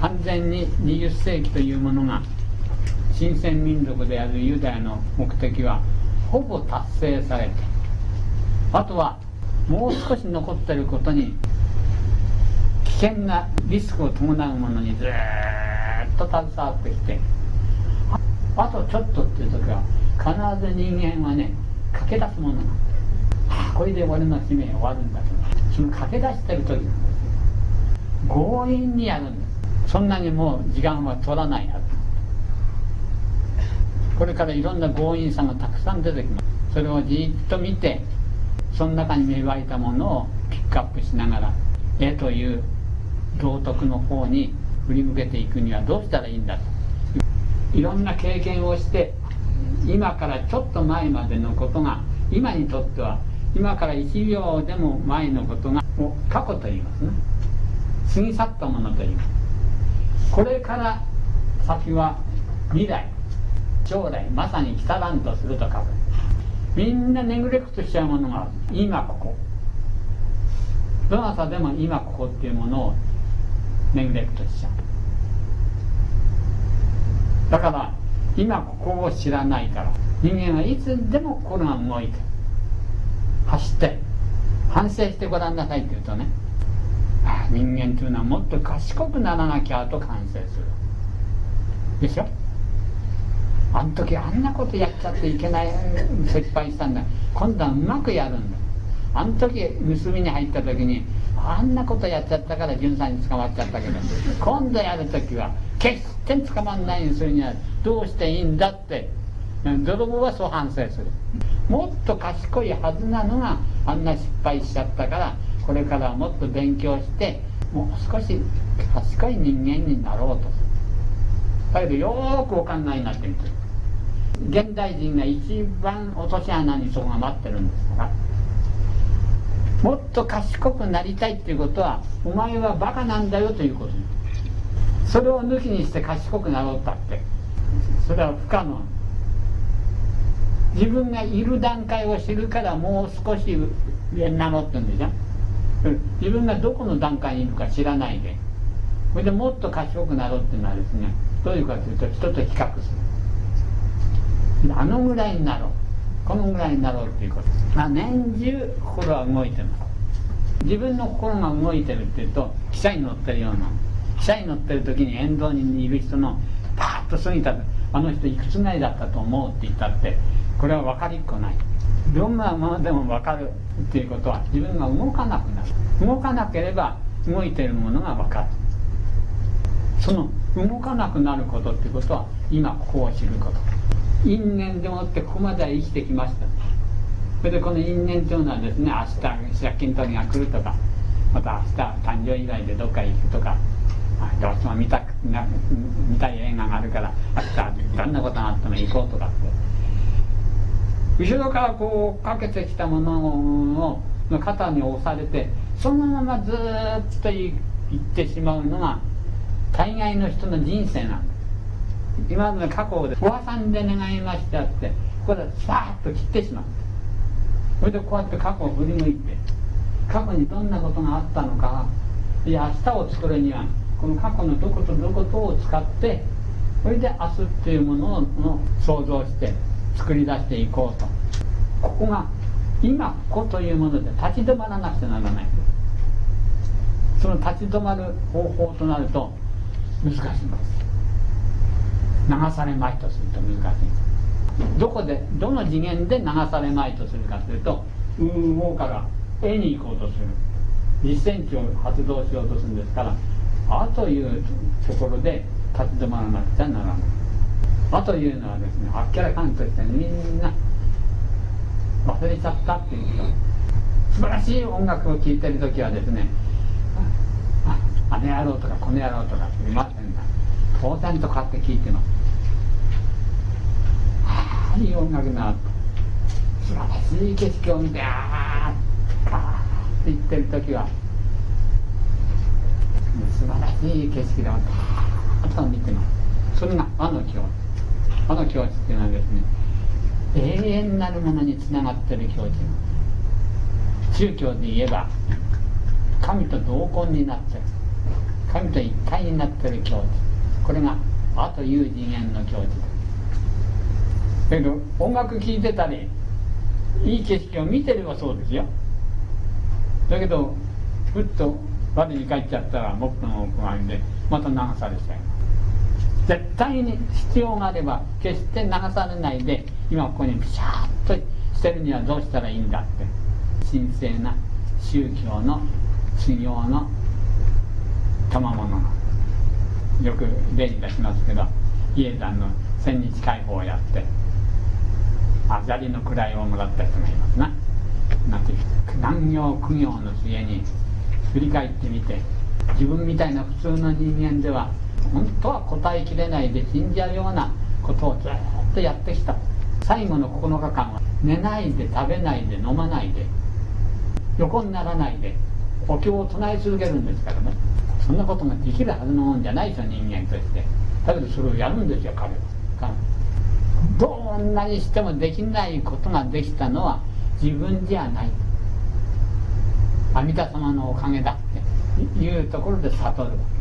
完全に20世紀というものが新鮮民族であるユダヤの目的はほぼ達成されてあとはもう少し残っていることに危険なリスクを伴うものにずっと携わってきて。あとちょっとっていう時は必ず人間はね駆け出すものがあこれで俺の使命終わるんだと。その駆け出してる時なんですよ。強引にやるんですそんなにもう時間は取らないはず。これからいろんな強引さがたくさん出てきます。それをじっと見てその中に芽生えたものをピックアップしながら絵という道徳の方に振り向けていくにはどうしたらいいんだと。いろんな経験をして今からちょっと前までのことが今にとっては今から1秒でも前のことが過去と言いますね。過ぎ去ったものと言います。これから先は未来将来まさに来たらんとすると書く。みんなネグレクトしちゃうものが今ここ。どなたでも今ここっていうものをネグレクトしちゃう。だから今ここを知らないから。人間はいつでも心が動いて走って反省してごらんなさいって言うとね人間というのはもっと賢くならなきゃと反省する。でしょ？あの時あんなことやっちゃっていけない失敗したんだ。今度はうまくやるんだ。あの時盗みに入った時にあんなことやっちゃったから潤さんに捕まっちゃったけど今度やる時は決して捕まんないようにするにはどうしていいんだって泥棒はそう反省する。もっと賢いはずなのがあんな失敗しちゃったからこれからもっと勉強してもう少し賢い人間になろうと。だけどよーくお考えになってみて現代人が一番落とし穴にそこが待ってるんですから。もっと賢くなりたいっていうことはお前はバカなんだよということそれを抜きにして賢くなろうったって。それは不可能。自分がいる段階を知るからもう少し上になろうって言うんでしょ。自分がどこの段階にいるか知らないで。それでもっと賢くなろうっていうのはですねどういうかというと人と比較する。あのぐらいになろう。このぐらいになろうっていうこと。まあ年中心は動いてます。自分の心が動いてるっていうと汽車に乗ってるような汽車に乗ってる時に沿道にいる人のパーッと過ぎたあの人いくつぐらいだったと思うって言ったってこれは分かりっこない。どんなものでも分かるっていうことは自分が動かなくなる。動かなければ動いてるものが分かる。その動かなくなることっていうことは今ここを知ること。因縁でもってここまでは生きてきました。それでこの因縁というのはですね明日借金取りが来るとかまた明日誕生祝いでどっか行くとかどうしても見た見たい映画があるから明日どんなことがあっても行こうとかって後ろからこうかけてきたものの肩に押されてそのままずっと行ってしまうのが大概の人の人生なんです今の過去でおばさんで願いましたってここでさーッと切ってしまう。それでこうやって過去を振り向いて過去にどんなことがあったのかいや明日を作るにはこの過去のどことどことを使ってそれで明日っていうものを想像して作り出していこうと。ここが今ここというもので立ち止まらなくてならない。その立ち止まる方法となると難しいんです。流されまいとすると難しいどこでどの次元で流されまいとするかというと運動から絵に行こうとする。実践値を発動しようとするんですから「あ」というところで立ち止まらなくちゃならない「あ」というのはですねあっけらかんとしてみんな忘れちゃったっていう人。素晴らしい音楽を聴いてる時はですねああの野郎とかこの野郎とかっていませんが当然とかって聞いてます。ああいい音楽な素晴らしい景色を見てあああって言ってる時は素晴らしい景色であと見てます。それが和の境和の境地っていうのはですね。永遠なるものにつながってる境地宗教で言えば神と同根になってる神と一体になってる境地これがあという次元の境地だけど音楽聴いてたりいい景色を見てればそうですよ。だけどふっと我に帰っちゃったらもっとも奥側でまた流されちゃいます絶対に必要があれば決して流されないで今ここにピシャッと捨てるにはどうしたらいいんだって。神聖な宗教の修行の賜物。よく例に出しますけど比叡山の千日解放をやってあざりの位をもらった人がいますな。なんて難行苦行の末に振り返ってみて自分みたいな普通の人間では本当は答えきれないで死んじゃうようなことをずっとやってきた。最後の9日間は寝ないで食べないで飲まないで横にならないでお経を唱え続けるんですからね。そんなことができるはずのもんじゃないですよ人間として。だけどそれをやるんですよ彼は。どんなにしてもできないことができたのは自分じゃない。阿弥陀様のおかげだっていうところで悟る。わけ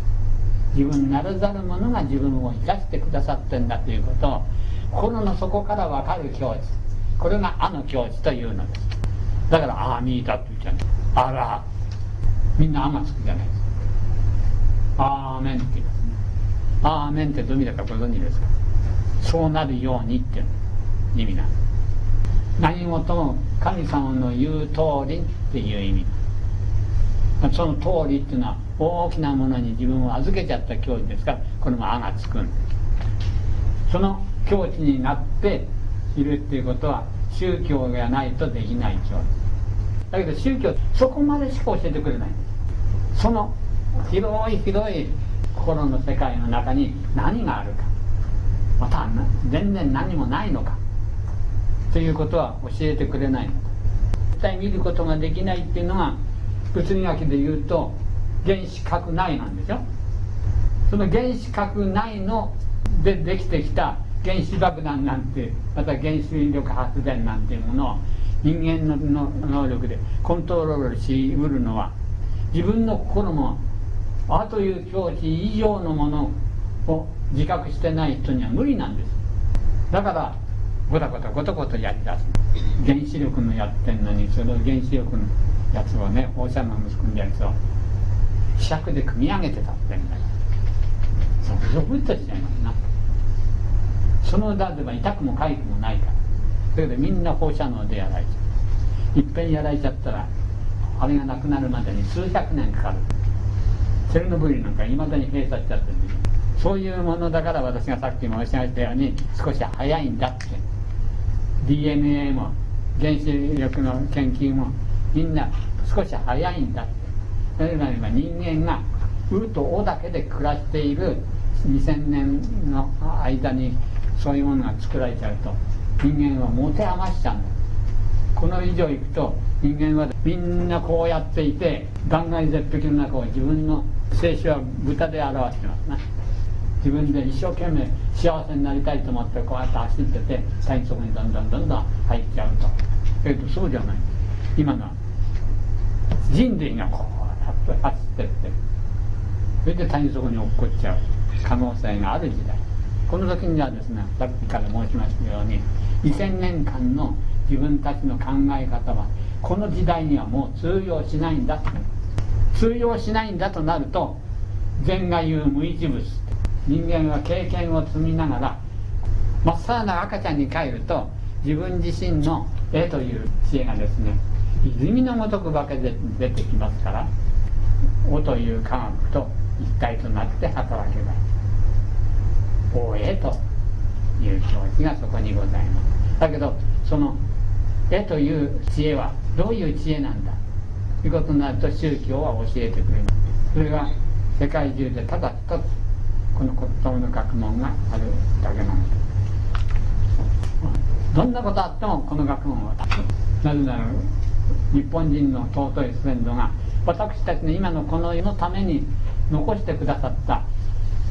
自分なるざる者が自分を生かしてくださってんだということを心の底から分かる境地。これがあの境地というのです。だから「ああ見えた」って言っちゃう。あら。みんな「あ」がつくじゃない。ですか「アーメン」って言いますね「アーメン」ってどういう意味だかご存知ですか？そうなるようにっていう意味なんです。何事も神様の言う通りっていう意味。その通りっていうのは大きなものに自分を預けちゃった境地ですか？らこれも「あ」がつくんです。その境地になっているっていうことは宗教がないとできない境地だけど宗教そこまでしか教えてくれない。その広い広い心の世界の中に何があるか。また全然何もないのか。ということは教えてくれない絶対見ることができないっていうのが物理学で言うと原子核内なんですよ。その原子核内のでできてきた原子爆弾なんてまた原子力発電なんていうものを人間の能力でコントロールしうるのは自分の心もあという境地以上のものを自覚してない人には無理なんです。だからごたごたごたごたやりだす。原子力のやってんのにその原子力のやつをね放射能の含んだやつを磁石で組み上げてたってんだからゾクゾクっとしちゃいますな。そのだでは痛くも痒くもないから。だけどみんな放射能でやられちゃう。いっぺんやられちゃったらあれがなくなるまでに数百年かかる。チェルノブイリなんかいまだに閉鎖しちゃってるんでそういうものだから私がさっき申し上げたように少し早いんだって。DNA も原子力の研究もみんな少し早いんだって。なぜならば人間が「う」と「お」だけで暮らしている2000年の間にそういうものが作られちゃうと人間は持て余しちゃうんだ。この以上いくと人間はみんなこうやっていて断崖絶壁の中を自分の静止は豚で表してますね自分で一生懸命幸せになりたいと思ってこうやって走ってて体操にどんどんどんどん入っちゃうと。えっとそうじゃない。今の人類がこうやって走ってって。それで谷底に落っこっちゃう可能性がある時代。この時にはですねさっきから申しましたように2000年間の自分たちの考え方はこの時代にはもう通用しないんだ通用しないんだとなると禅が言う無一物人間は経験を積みながら真っさらな赤ちゃんに帰ると自分自身の絵という知恵がですね泉のごとくばけで出てきますからおという科学と一体となって働けば大絵という教師がそこにございますだけどその絵という知恵はどういう知恵なんだということになると宗教は教えてくれますそれが世界中でただ一つこの骨董の学問がある。だけなんですどんなことあってもこの学問はなぜなら日本人の尊い先祖が私たちの今のこの世のために残してくださった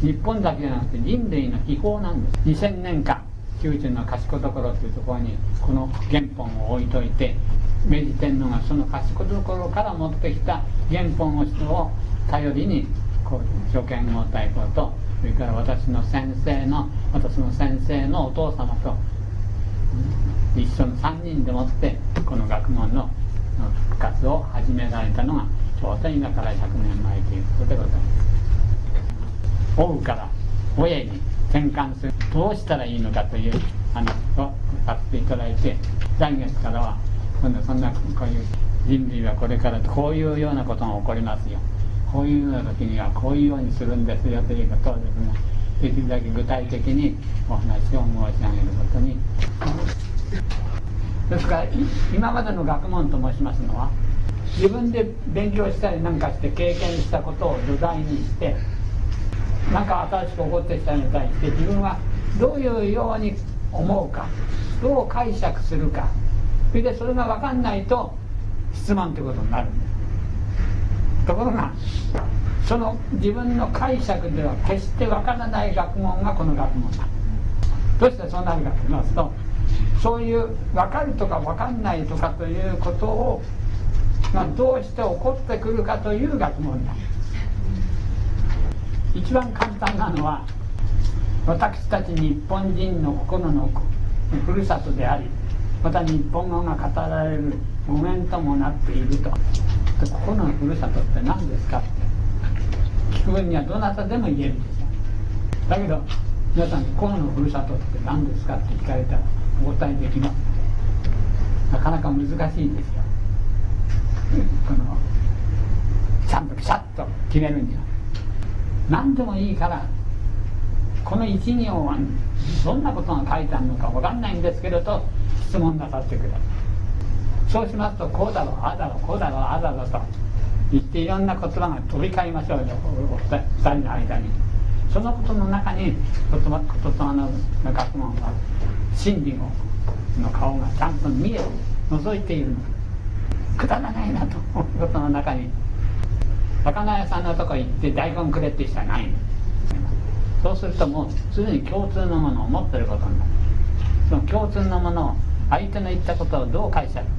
日本だけじゃなくて人類の秘宝なんです。2000年間宮中の賢所というところにこの原本を置いといて明治天皇がその賢所から持ってきた原本を人を頼りにこう初見合太鼓とそれから私の先生の私の先生のお父様と一緒の3人でもってこの学問の復活を始められたのがちょうど今から100年前ということでございます。王から親に転換するどうしたらいいのかという話をさせていただいて来月からは今度そんなこういう人類はこれからこういうようなことが起こりますよ。こういうような時にはこういうようにするんですよということをですねできるだけ具体的にお話を申し上げることに。ですから今までの学問と申しますのは自分で勉強したりなんかして経験したことを土台にして何か新しく起こってきたのに対して自分はどういうように思うかどう解釈するかそれでそれが分かんないと質問ということになるんですところがその自分の解釈では決してわからない学問がこの学問だ。どうしてそうなるかと言いますとそういう分かるとか分かんないとかということを、ま、どうして起こってくるかという学問だ。一番簡単なのは私たち日本人の心のふるさとでありまた日本語が語られる語源ともなっていると。ここのふるさとって何ですか？って聞く分にはどなたでも言えるんですよ。だけど皆さんここのふるさとって何ですか？って聞かれたらお答えできますなかなか難しいですこのちゃん。とピシャッと決めるには何でもいいからこの一行はどん。なことが書いてあるのか分かん。ないん。ですけれどと質問なさってくださいそうしますとこうだろうああだろうこうだろうああだろうと言っていろん。な言葉が飛び交いましょうよ二人の間にそのことの中に言葉言葉の学問は真理の顔がちゃん。と見え覗いているのくだらないなと思うことの中に。魚屋さんのとこ行って大根くれって人はないそうするともうすでに共通のものを持ってることになる。その共通のものを相手の言ったことをどう解釈するか。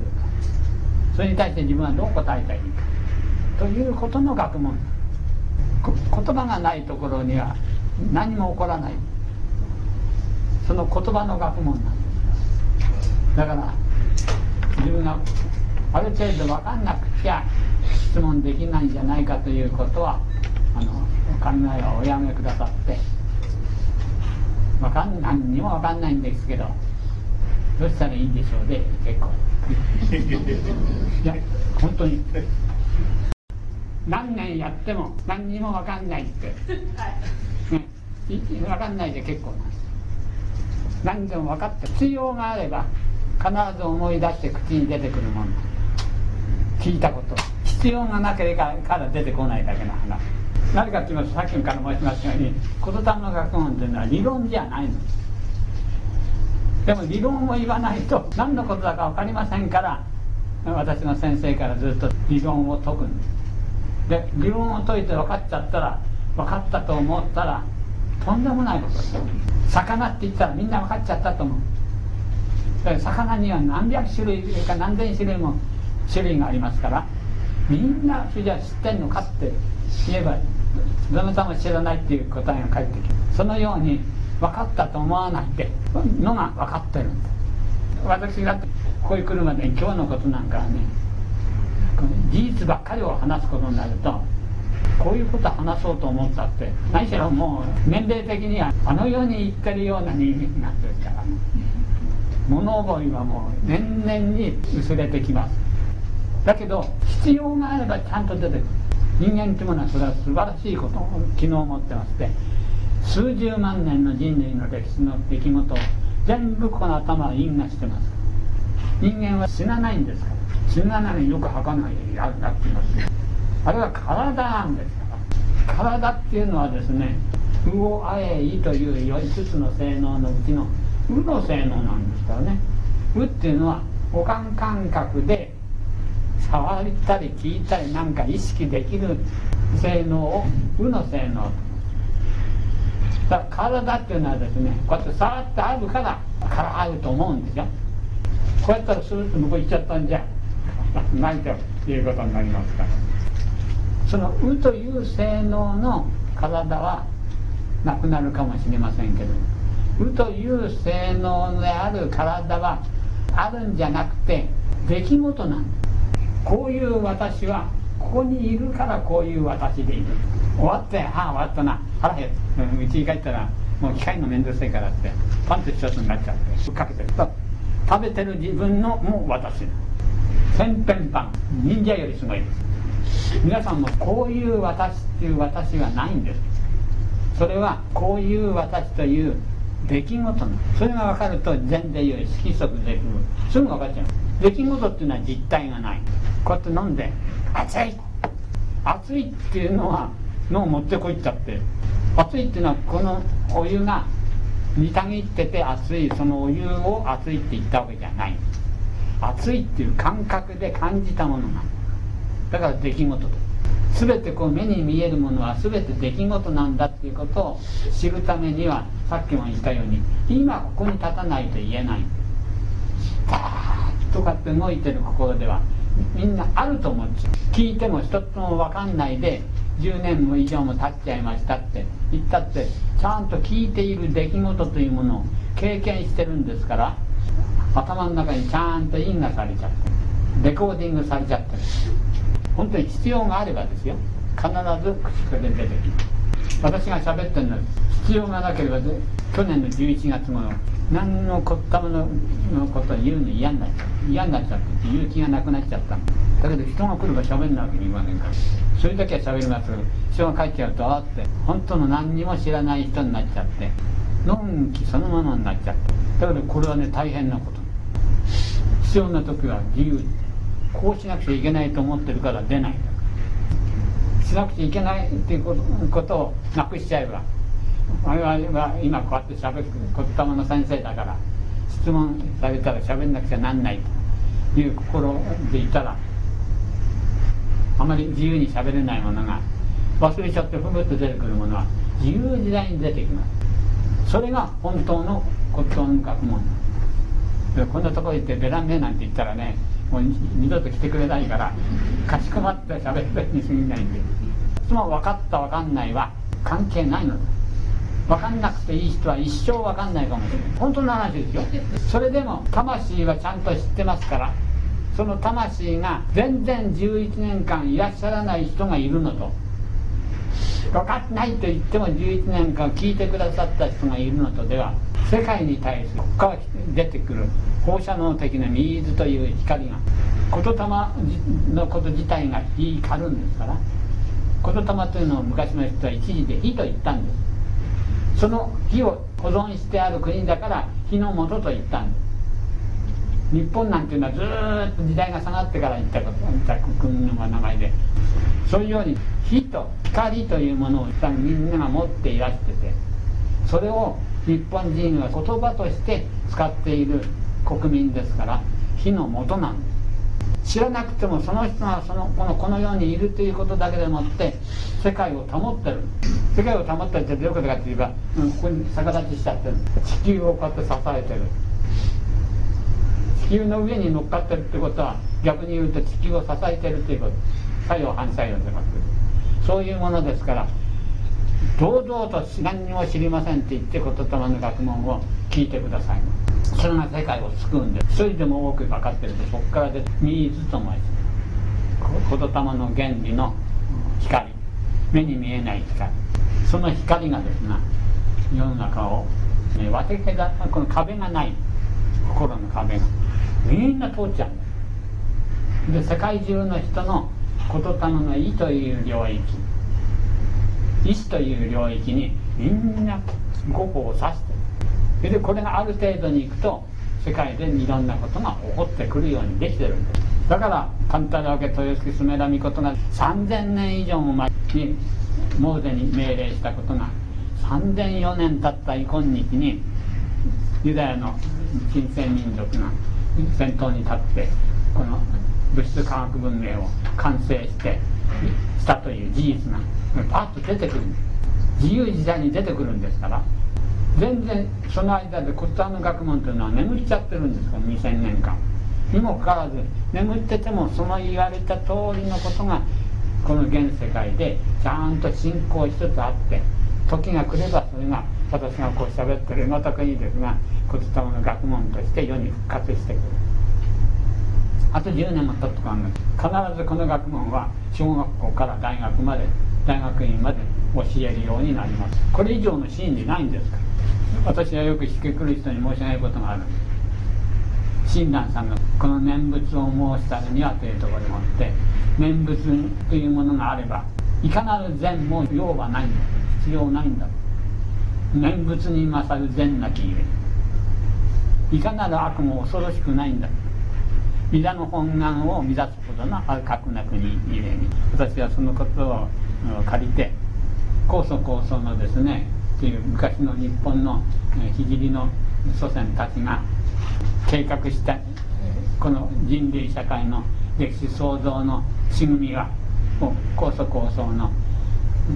それに対して自分はどう答えたらいいか。ということの学問。言葉がないところには何も起こらない。その言葉の学問なんです。だから自分がある程度分かんなくちゃ質問できないんじゃないかということはあの考えはおやめくださって。分かん何にも分かんないんですけどどうしたらいいんでしょうで結構。いや本当に。何年やっても何にも分かんないって、ね、分かんないで結構なんです。何でも分かって必要があれば必ず思い出して口に出てくるもの聞いたこと。必要がなければから出てこないだけの話。何かって言いますとさっきから申しましたように言霊の学問というのは理論じゃないの。でも理論を言わないと何のことだか分かりませんから私の先生からずっと理論を解くんです。で理論を解いて分かっちゃったら分かったと思ったらとんでもないことです。魚って言ったらみんな分かっちゃったと思う。魚には何百種類か何千種類も種類がありますからみんなそれじゃあ知ってんのかって言えばどなたも知らないっていう答えが返ってきる。そのように分かったと思わないってのが分かってるんです私がここへ来るまでに今日のことなんかはね事実ばっかりを話すことになるとこういうこと話そうと思ったって何しろもう年齢的にはあの世に行ってるような人間なってるからね。物覚えはもう年々に薄れてきます。だけど必要があればちゃんと出てくる。人間っていうものはそれは素晴らしいことを昨日持ってまして数十万年の人類の歴史の出来事を全部この頭は因果してます。人間は死なないんですから。死なないによく儚いあるなってます。あれは体なんですから。体っていうのはですね「うおあえい」という5つの性能のうちの「う」の性能なんですからね「う」っていうのは五感感覚で触ったり聞いたりなんか意識できる性能を「う」の性能。だ体っていうのはですねこうやって触ってあるからからあると思うんですよ。こうやったらスーッと向こう行っちゃったんじゃ。ないということになりますから。その「う」という性能の体はなくなるかもしれませんけど「う」という性能である体はあるんじゃなくて出来事なんだこういう私はここにいるからこういう私でいる。終わって「はあ終わったな。腹減ってうちに帰ったらもう機械の面倒くさいからってパンと一つになっちゃってぶっかけてると。食べてる自分のもう私千変パン。忍者よりすごいです。皆さんもこういう私っていう私はないんです。それはこういう私という出来事の。それが分かると全然より色即是空すぐ分かっちゃう。出来事っていうのは実体がない。こうやって飲んで熱い熱いっていうのはのを持ってこいっちゃって熱いっていうのはこのお湯が煮たぎってて熱い。そのお湯を熱いって言ったわけじゃない熱いっていう感覚で感じたものなんだだから出来事と。全てこう目に見えるものは全て出来事なんだっていうことを知るためにはさっきも言ったように今ここに立たないと言えない。とかって動いてる心ではみんなあると思っちゃう聞いても一つも分かんないで10年も以上も経っちゃいましたって言ったってちゃんと聞いている出来事というものを経験してるんですから頭の中にちゃんと印がされちゃってレコーディングされちゃってる。本当に必要があればですよ。必ず口から出てきます私が喋ってるのは必要がなければ去年の11月頃何のこったもののこと言うの嫌になっちゃう。嫌になっちゃって勇気がなくなっちゃった。だけど人が来れば喋んなわけにいませんから。それだけは喋ります。けど人が帰っちゃうとあって。本当の何にも知らない人になっちゃって。のんきそのままになっちゃって。だからこれはね大変なこと。必要な時は自由。こうしなくちゃいけないと思ってるから出ない。しなくちゃいけないっていうことをなくしちゃえば我々は今こうやってしゃべる言霊の先生だから質問されたら喋んなくちゃなんないという心でいたらあまり自由に喋れないものが忘れちゃってふぐっと出てくるものは自由自在に出てきます。それが本当の骨董の学問。こんなところ行ってベランメなんて言ったらねもう二度と来てくれないからかしこまって喋ったに過ぎないんで。いつも分かった分かんないは関係ないの。です分かんなくていい人は一生分かんないかもしれない。本当の話ですよ。それでも魂はちゃんと知ってますから。その魂が全然11年間いらっしゃらない人がいるのと。分かってないと言っても11年間聞いてくださった人がいるのと。では世界に対するここから出てくる放射能的な水という光が言霊のこと自体が光るんですから。言霊というのを昔の人は一時で火と言ったんです。その火を保存してある国だから火の元と言ったんです日本なんていうのはずっと時代が下がってから言ったこと言った国の名前で。そういうように火と光というものをみんなが持っていらしててそれを日本人は言葉として使っている国民ですから火の元なんです。知らなくてもその人がそのこのこの世にいるということだけでもって世界を保ってる。世界を保ってるってどういうことかっていえば、うん、ここに逆立ちしちゃってる。地球をこうやって支えてる。地球の上に乗っかってるってことは逆に言うと地球を支えてるということ。作用反作用でますそういうものですから堂々と何にも知りませんって言って言霊の学問を聞いてください。それが世界を救うんです一人でも多く分かってるんでそこからで水と申し言霊の原理の光目に見えない光。その光がですね世の中を、ね、分け隔この壁がない心の壁がみんな通っちゃうんですで世界中の人の言霊の意という領域意志という領域にみんな五歩を指してでこれがある程度にいくと世界でいろんなことが起こってくるようにできてる。んですだから勘太郎家豊助スメラミことが3000年以上も前にモーゼに命令したことが3004年経った今日にユダヤの神聖民族が先頭に立ってこの物質科学文明を完成してしたという事実がパッと出てくる。自由自在に出てくるんですから全然その間で骨董の学問というのは眠っちゃってるんですから2000年間。にもかかわらず眠っててもその言われた通りのことがこの現世界でちゃんと信仰しつつあって時が来ればそれが私がこう喋ってるごとくにですが骨董の学問として世に復活してくる。あと10年も経ってかん必ずこの学問は小学校から大学まで大学院まで教えるようになります。これ以上の真理ないんですから。私はよく引き来る人に申し上げることがある。親鸞さんがこの念仏を申したるにはというところでもって念仏というものがあればいかなる善も用はない。んだ必要ないんだ。念仏に勝る善なきゆえいかなる悪も恐ろしくないんだ。皆の本願を乱すほどの悪な国ゆえに。私はそのことを借りて高祖高祖のですねという昔の日本の聖の祖先たちが計画したこの人類社会の歴史創造の仕組みは高祖高僧の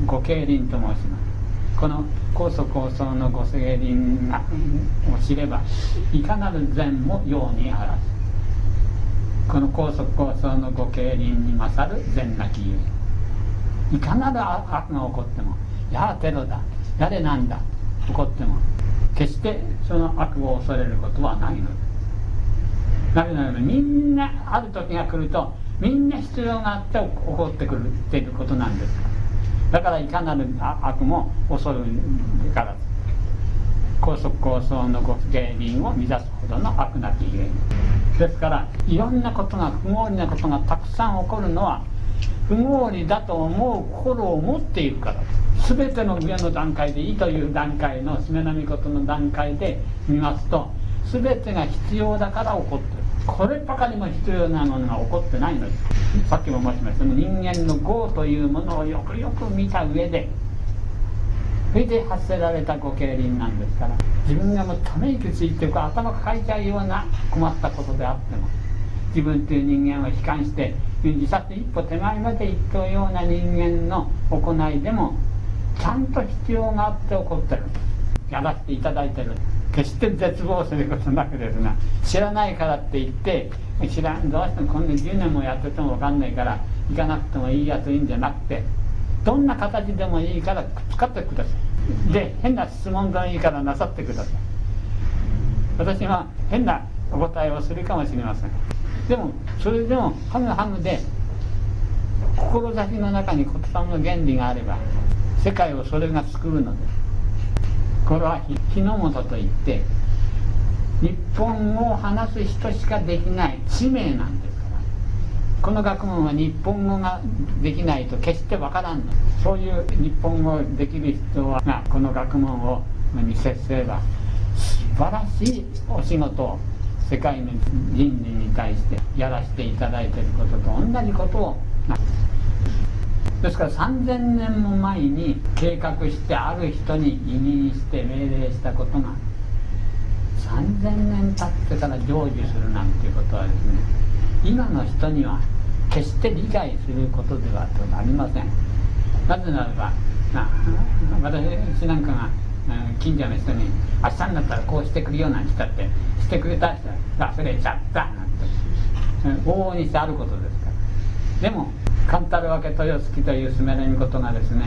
ご経輪と申しますこの高祖高僧のご経輪がを知ればいかなる善も用にあらずこの高祖高僧のご経輪に勝る善なきゆえいかなる悪が起こってもやあテロだ誰なんだ？起こっても。決してその悪を恐れることはないの。でなぜならみんなある時が来るとみんな必要があって起こってくるっていうことなんです。だからいかなる悪も恐るから。高速構想のご芸人を乱すほどの悪なきゆえですからいろんなことが不合理なことがたくさん起こるのは不合理だと思う心を持っているから。です全ての上の段階でいいという段階のしめなみことの段階で見ますと全てが必要だから起こってる。こればかりも必要なものが起こってないのですさっきも申しました。人間の業というものをよくよく見た上でそれで発せられたご経輪なんですから自分がもうため息ついて頭抱えちゃうような困ったことであっても自分という人間を悲観して自殺一歩手前まで行ったような人間の行いでもちゃんと必要があって起こってる。やらせていただいてる。決して絶望することなくですが知らないからって言って知らんどうしてもこんな10年もやってても分かんないから行かなくてもいいやというんじゃなくてどんな形でもいいから使っつかってください。で変な質問でもいいからなさってください。私は変なお答えをするかもしれません。でもそれでもハグハグで志の中に言葉の原理があれば世界をそれが救うのです。これは日の本といって日本語を話す人しかできない使命なんですから。この学問は日本語ができないと決してわからんの。そういう日本語できる人はこの学問をに接すれば素晴らしいお仕事を世界の人類に対してやらせていただいていることと同じことをですから3000年も前に計画してある人に委任して命令したことが3000年経ってから成就するなんていうことはですね今の人には決して理解することではありません。なぜならばな私なんかが近所の人に「明日になったらこうしてくるよ」なんて言ったってしてくれた人は忘れちゃったなんて往々にしてあることですから。でも勘太郎家豊月というすめらみことがですね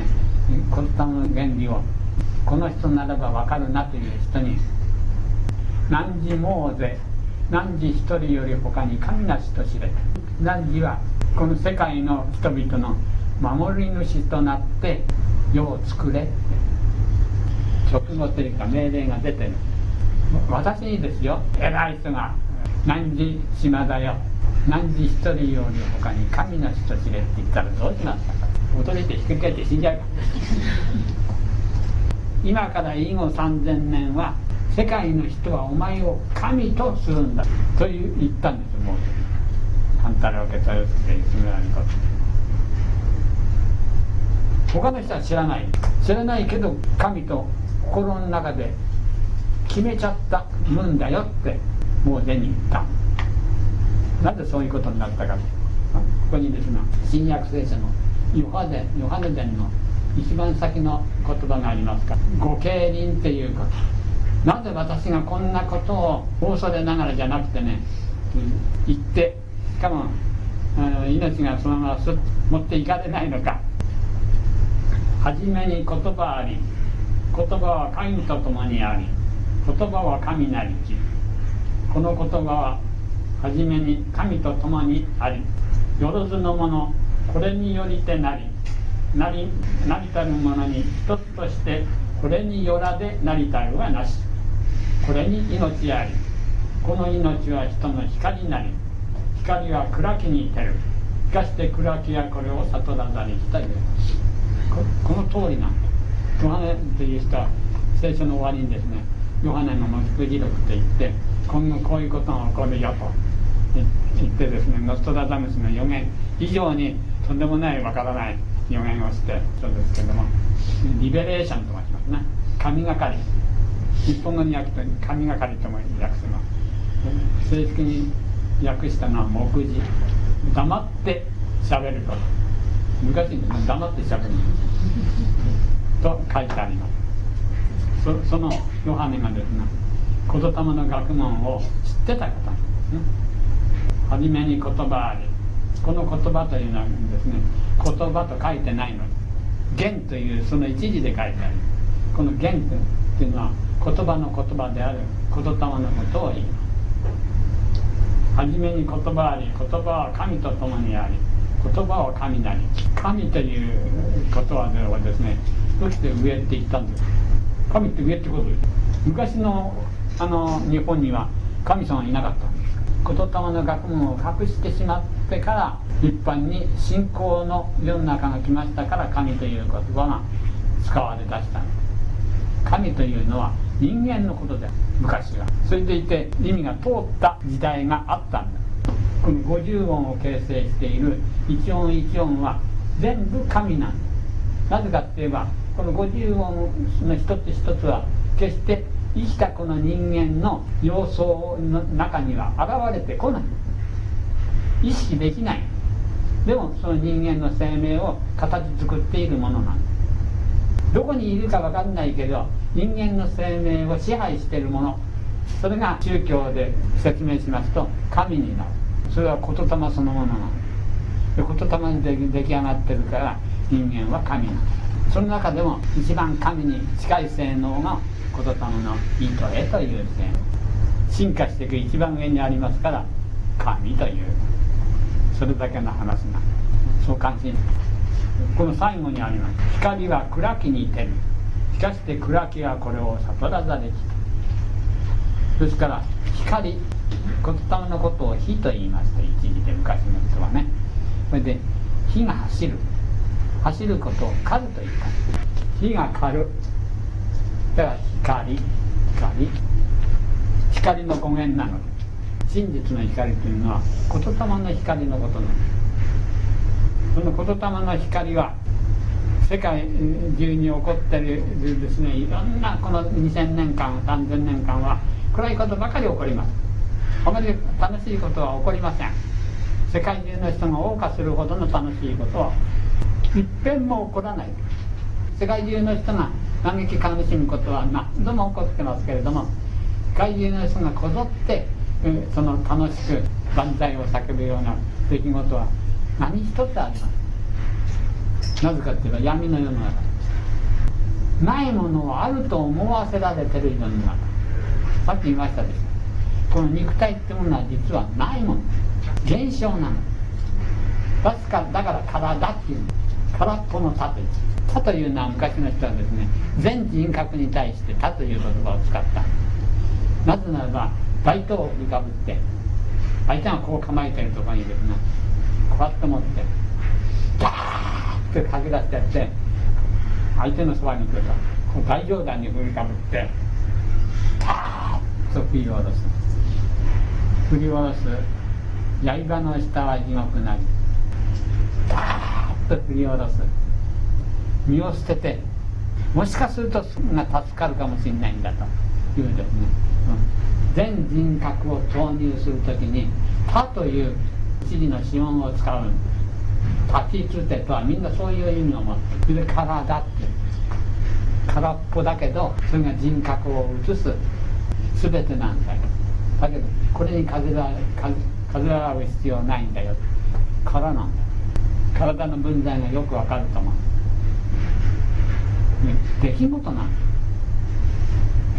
この原理をこの人ならば分かるなという人に何時もうぜ何時一人より他に神なしと知れ。何時はこの世界の人々の守り主となって世を作れ。直後というか命令が出てる。私にですよ偉い人が何時島だよ。何時一人より他に神の人知れって言ったらどうしますか驚いてひっくり返って死んじゃうか今から以後3000年は世界の人はお前を神とするんだという言ったんですもう。勘太郎家豊洲で決められた他の人は知らない。知らないけど神と心の中で決めちゃったもんだよってもう出に言った。なぜそういうことになったか。ここにですね新約聖書のヨハネヨハネ伝の一番先の言葉がありますか。ご経輪っていうこと。なぜ私がこんなことを大それながらじゃなくてね言ってしかもあの命がそのまます持っていかれないのか。初めに言葉あり言葉は神と共にあり言葉は神なりき。この言葉は初めに神と共にありよろずのものこれによりてなりなりなりたるものに一つとしてこれによらでなりたるはなし。これに命ありこの命は人の光なり。光は暗きに照る。しかして暗きはこれを悟らざりきというこの通りなんヨハネという人は聖書の終わりにですねヨハネのノスク記録といって今後こういうことが起こるよと。言ってですねノストラダムスの予言以上にとんでもないわからない予言をしてそうですけどもリベレーションと申しますね神がかり。日本語に訳と神がかりとも訳せます。正式に訳したのは目次。黙って喋ること。昔に黙って喋ると書いてあります。そそのヨハネがですね言霊の学問を知ってた方なんですね。初めに言葉あり。この言葉というのはですね言葉と書いてないのに。言というその一字で書いてある。この言というのは言葉の言葉である。言霊のことを言います初めに言葉あり言葉は神と共にあり。言葉は神なり。神という言葉ではですねどうして上って言ったんです。か神って上ってことです。昔のあの日本には神様いなかった。言霊の学問を隠してしまってから一般に信仰の世の中が来ましたから神という言葉が使われだしたんです神というのは人間のことで昔はそれでいて意味が通った時代があったんだ。この50音を形成している一音一音は全部神なんだ。なぜかって言えばこの50音の一つ一つは決して生きたこの人間の様相の中には現れてこない。意識できない。でもその人間の生命を形作っているものなんです。どこにいるか分かんないけど人間の生命を支配しているものそれが宗教で説明しますと神になる。それは言霊そのものなんです言霊で出来上がってるから人間は神なんです。その中でも一番神に近い性能が言霊の意図へという性能進化していく一番上にありますから神というそれだけの話がそう感じこの最後にあります光は暗きに照るしかして暗きはこれを悟らざれきですから光言霊のことを火と言いました一時で昔の人はねそれで火が走る走ることを狩ると言った火が狩るだから光光。光の語源なの。真実の光というのは言霊の光のことなんですその言霊の光は世界中に起こってるですねいろんなこの2000年間3000年間は暗いことばかり起こります。あまり楽しいことは起こりません。世界中の人が謳歌するほどの楽しいことは一遍も起こらない。世界中の人が嘆き悲しむことは何度も起こってますけれども世界中の人がこぞってその楽しく万歳を叫ぶような出来事は何一つありません。なぜかっていうと闇の世の中ないものをあると思わせられてる世の中さっき言いましたでしょこの肉体ってものは実はないもの。現象なの。ですかだから体っていうの空っぽの他という他というのは昔の人はですね全人格に対して他という言葉を使った。なぜならば大刀を振りかぶって相手がこう構えてるところにですねこうやって持ってガーッてかけ出してやって相手のそばに来るとこう大上段に振りかぶってパーッと振り下ろす。振り下ろす。刃の下は地獄なり。パーッと振り下ろす。身を捨ててもしかするとそんな助かるかもしれないんだというですね、うん、全人格を投入するときに「他」という一時の指紋を使う。立ちつてとはみんなそういう意味を持ってそれで体って空っぽだけどそれが人格を映す。全てなんだよ。だけどこれに風ら風らう必要ないんだよ。からなんだよ。体の分際がよくわかると思う出来事なん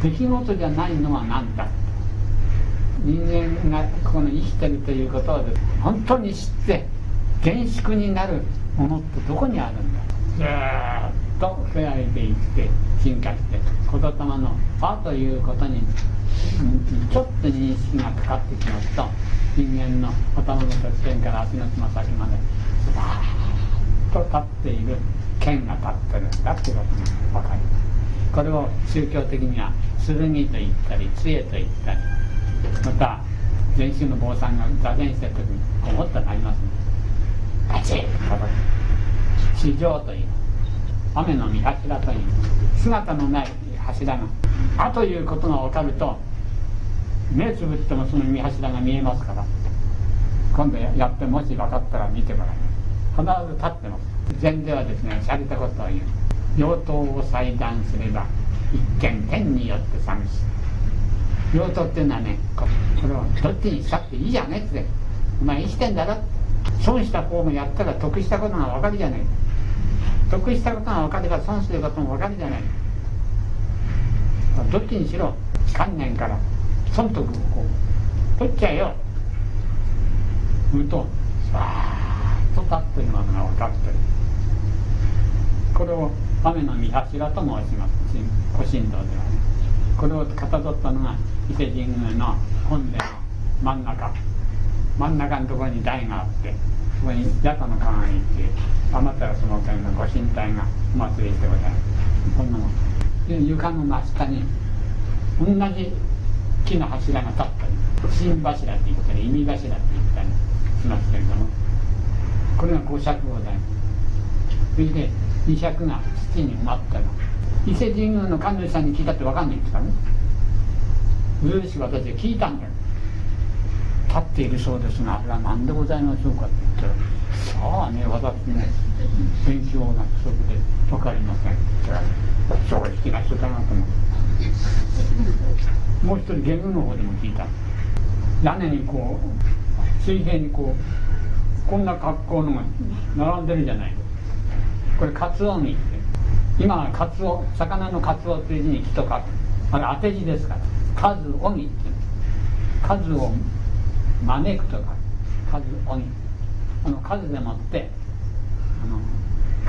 出来事じゃないのは何だ。人間がこの生きてるということを本当に知って厳粛になるものってどこにあるんだ。ずっと増えていって進化して言霊の「あ」ということにちょっと認識がかかってきますと人間の頭のてっぺんから足のつま先までずらーっと立っている剣が立ってるんだってことが分かるこれを宗教的には剣と言ったり杖と言ったりまた禅宗の坊さんが座禅してる時に思ったなりますねバチッと叩く地上という雨の見柱という姿のない柱が「あ」ということが分かると目つぶってもその見柱が見えますから今度やってもし分かったら見てもらえ必ず立ってます。禅ではですねしゃれたことを言う。妖刀を裁断すれば一見天によって寂しい。妖刀っていうのはねこ。れをどっちにしたっていいじゃねって。お前生きてんだろ損した方もやったら得したことが分かるじゃない得したことが分かれば損することも分かるじゃない。どっちにしろ観念から損得をこう取っちゃえよ。言うとさーっと立ってるのが分かって。るこれを雨の見柱と申します。古神道ではね。これをかたどったのが伊勢神宮の本殿の真ん中。真ん中のところに台があってそこに八田の川が行って天照の天のご神体がお祭りしてございますこんなもん。床の真下に同じ木の柱が立ったり新柱って言ったり意味柱って言ったりしますけれどもこれが五尺ございますそれで二尺が土に埋まったの。伊勢神宮の神主さんに聞いたって分かんないんですかね。ずるし私は聞いたんだよ。立っているそうですがあれは何でございましょうかって言ったらさあね私も勉強が不足で分かりませんって言ったら正直な人だなと思ってもう一人ゲームの方でも聞いた。屋根にこう水平にこうこんな格好のが並んでるじゃない。これカツオにって今はカツオ魚のカツオっていう字に木と書くあれ当て字ですから。数鬼って数を招くとか数鬼あの数でもってあの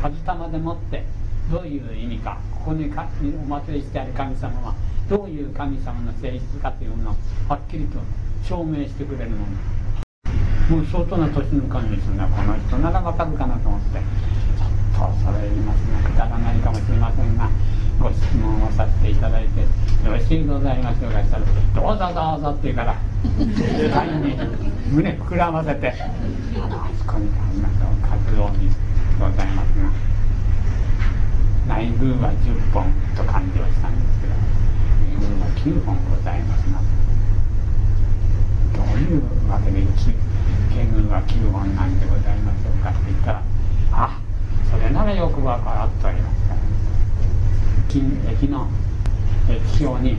数玉でもってどういう意味かここにかお祭りしてある神様はどういう神様の性質かというのをはっきりと証明してくれるものもう相当な年の神ですねこの人。ならわかるかなと思って。とそれますがくだらないかもしれませんがご質問をさせていただいてよろしいございましょうか。したら「どうぞどうぞ」って言うから会に胸膨らませてあそこにありましょう活動にございますが内宮は10本と感じはしたんです。けど内宮は9本ございますがどういうわけで下宮は9本なんでございましょうかって言ったら「れならよくわかっております」金駅の液表に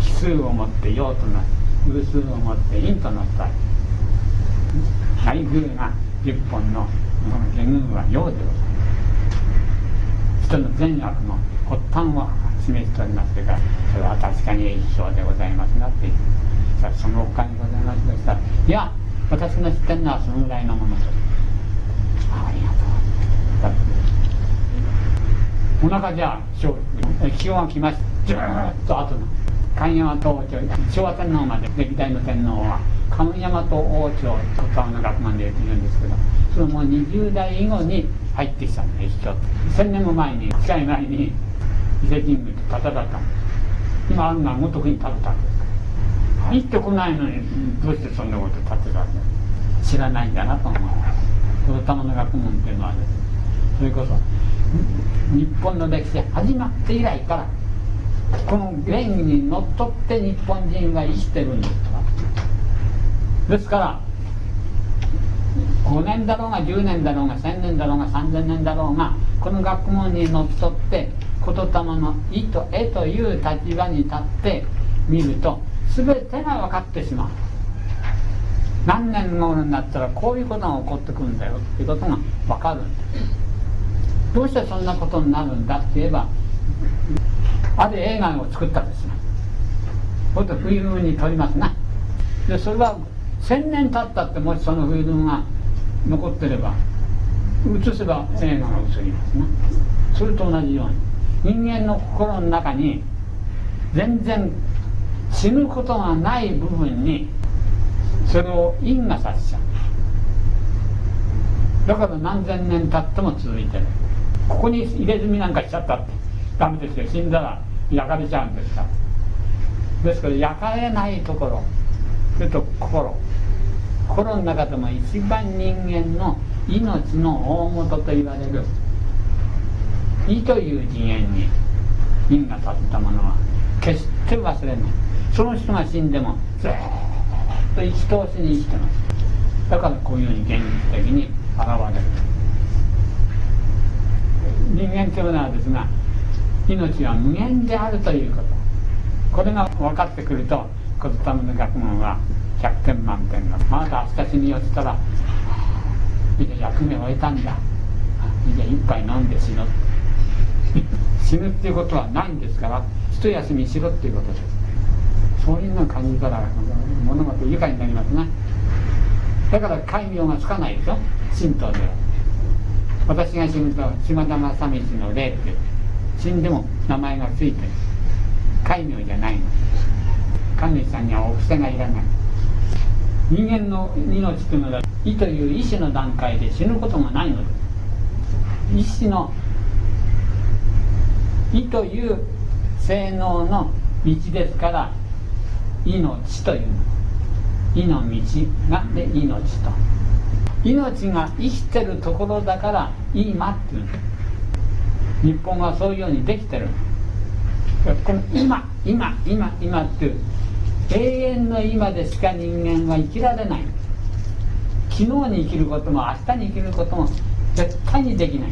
奇数を持って陽とな偶数を持って陰となった内宮が10本のこの下宮は陽でございます人の善悪の発端を示しておりますからそれは確かに液表でございますなってさその他にございましたいや私の知ってるのはそのぐらいのものですありがとう。お腹じゃ気温が来ました。ずーっと後の神山と王朝昭和天皇まで歴代の天皇は神山と王朝と川の学問でいるんですけどそのもう20代以後に入ってきたんですよ1000年も前に近い前に伊勢神宮と戦った。んです今あるのはごとくに建てた。んです入ってこないのにどうしてそんなこと建てた。んです知らないんだなと思うこの玉の学問っていうのはですそれこそ日本の歴史始まって以来からこの原理にのっとって日本人は生きてるんですからですから5年だろうが10年だろうが1000年だろうが3000年だろうがこの学問にのっとって言霊の「意」と「絵」という立場に立って見ると全てが分かってしまう。何年後になったらこういうことが起こってくるんだよっていうことが分かるんです。どうしてそんなことになるんだって言えばある映画を作ったんですよほんとフィルムに撮りますな。でそれは1000年経ったってもしそのフィルムが残ってれば映せば映画が映りますな。それと同じように人間の心の中に全然死ぬことがない部分にそれを因がさせちゃう。だから何千年経っても続いてる。ここに入れ墨なんかしちゃったって。ダメですよ。死んだら焼かれちゃうんですから。ですから焼かれないところ。それと心。心の中でも一番人間の命の大元と言われる。意という次元に。因が立ったものは。決して忘れない。その人が死んでもずっと生き通しに生きてます。だからこういうふうに現実的に現れる。人間というのはですが命は無限であるということ。これが分かってくると小津の学問は100点満点のまだ明日死に落ちたら役目を終えたんだ。じゃあ一杯飲んで死のう。死ぬっていうことはないんですから一休みしろっていうことです。そういうのを感じたら物事愉快になりますねだから戒名がつかないでしょ。神道では。私が死ぬと島田正道の霊って死んでも名前がついてる戒名じゃないの。神主さんにはお布施がいらない。人間の命というのは意という意志の段階で死ぬことがないの。です意志の意という性能の道ですから命というの。意の道がで命と。命が生きてるところだから今っていう日本はそういうようにできてる。この今今今今っていう。永遠の今でしか人間は生きられない。昨日に生きることも明日に生きることも絶対にできない。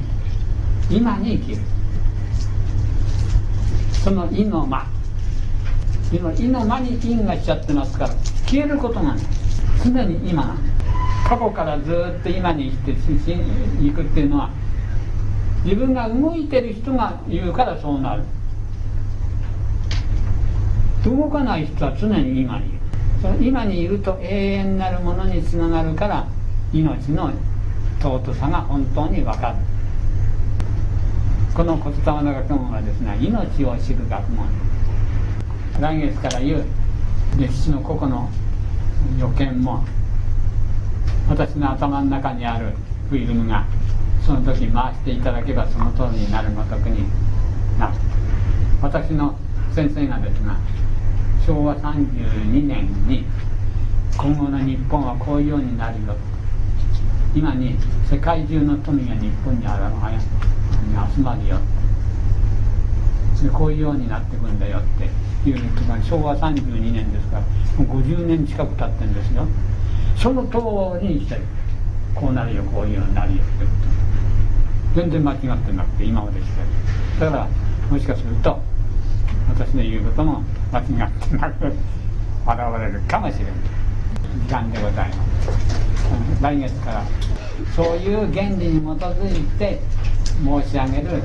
今に生きる。その意の間。今意の間に因がしちゃってますから消えることがない常に今過去からずっと今に生きていくっていうのは自分が動いてる人が言うからそうなる。動かない人は常に今にいるその今にいると永遠なるものにつながるから命の尊さが本当に分かる。この骨玉の学問はですね命を知る学問。来月から言う歴史の個々の予見も。私の頭の中にあるフィルムがその時回していただけばその通りになるごとくになる。私の先生がですが昭和32年に今後の日本はこういうようになるよ。今に世界中の富が日本にあるに集まるよ。でこういうようになっていくんだよっていうのが昭和32年ですからもう50年近く経ってるんですよ。その通りにしてるこうなるよこういうようになるよってこと全然間違ってなくて今までしてるだからもしかすると私の言うことも間違ってなく現れるかもしれない時間でございます来月からそういう原理に基づいて申し上げる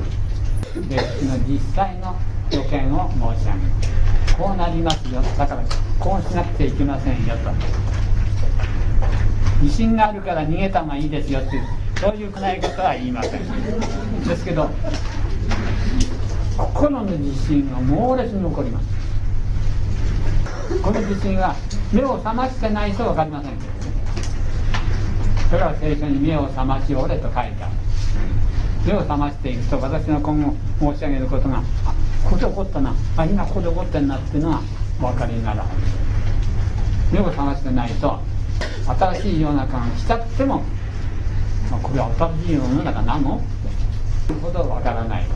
歴史の実際の予見を申し上げるこうなりますよ。だからこうしなくちゃいけませんよと。自信があるから逃げた方がいいですよっていうそういう暗いことは言いません。ですけど心の自信が猛烈に起こります。この自信は目を覚ましてないと分かりません。だから聖書に目を覚ましおれと書いてある。目を覚ましていくと私の今後申し上げることがあここで起こったな。あ今ここで起こってんなっていうのはお分かりになるはず目を覚ましてないと新しい世の中が来ちゃっても、まあ、これは新しい世の中なの？ってほど分からない。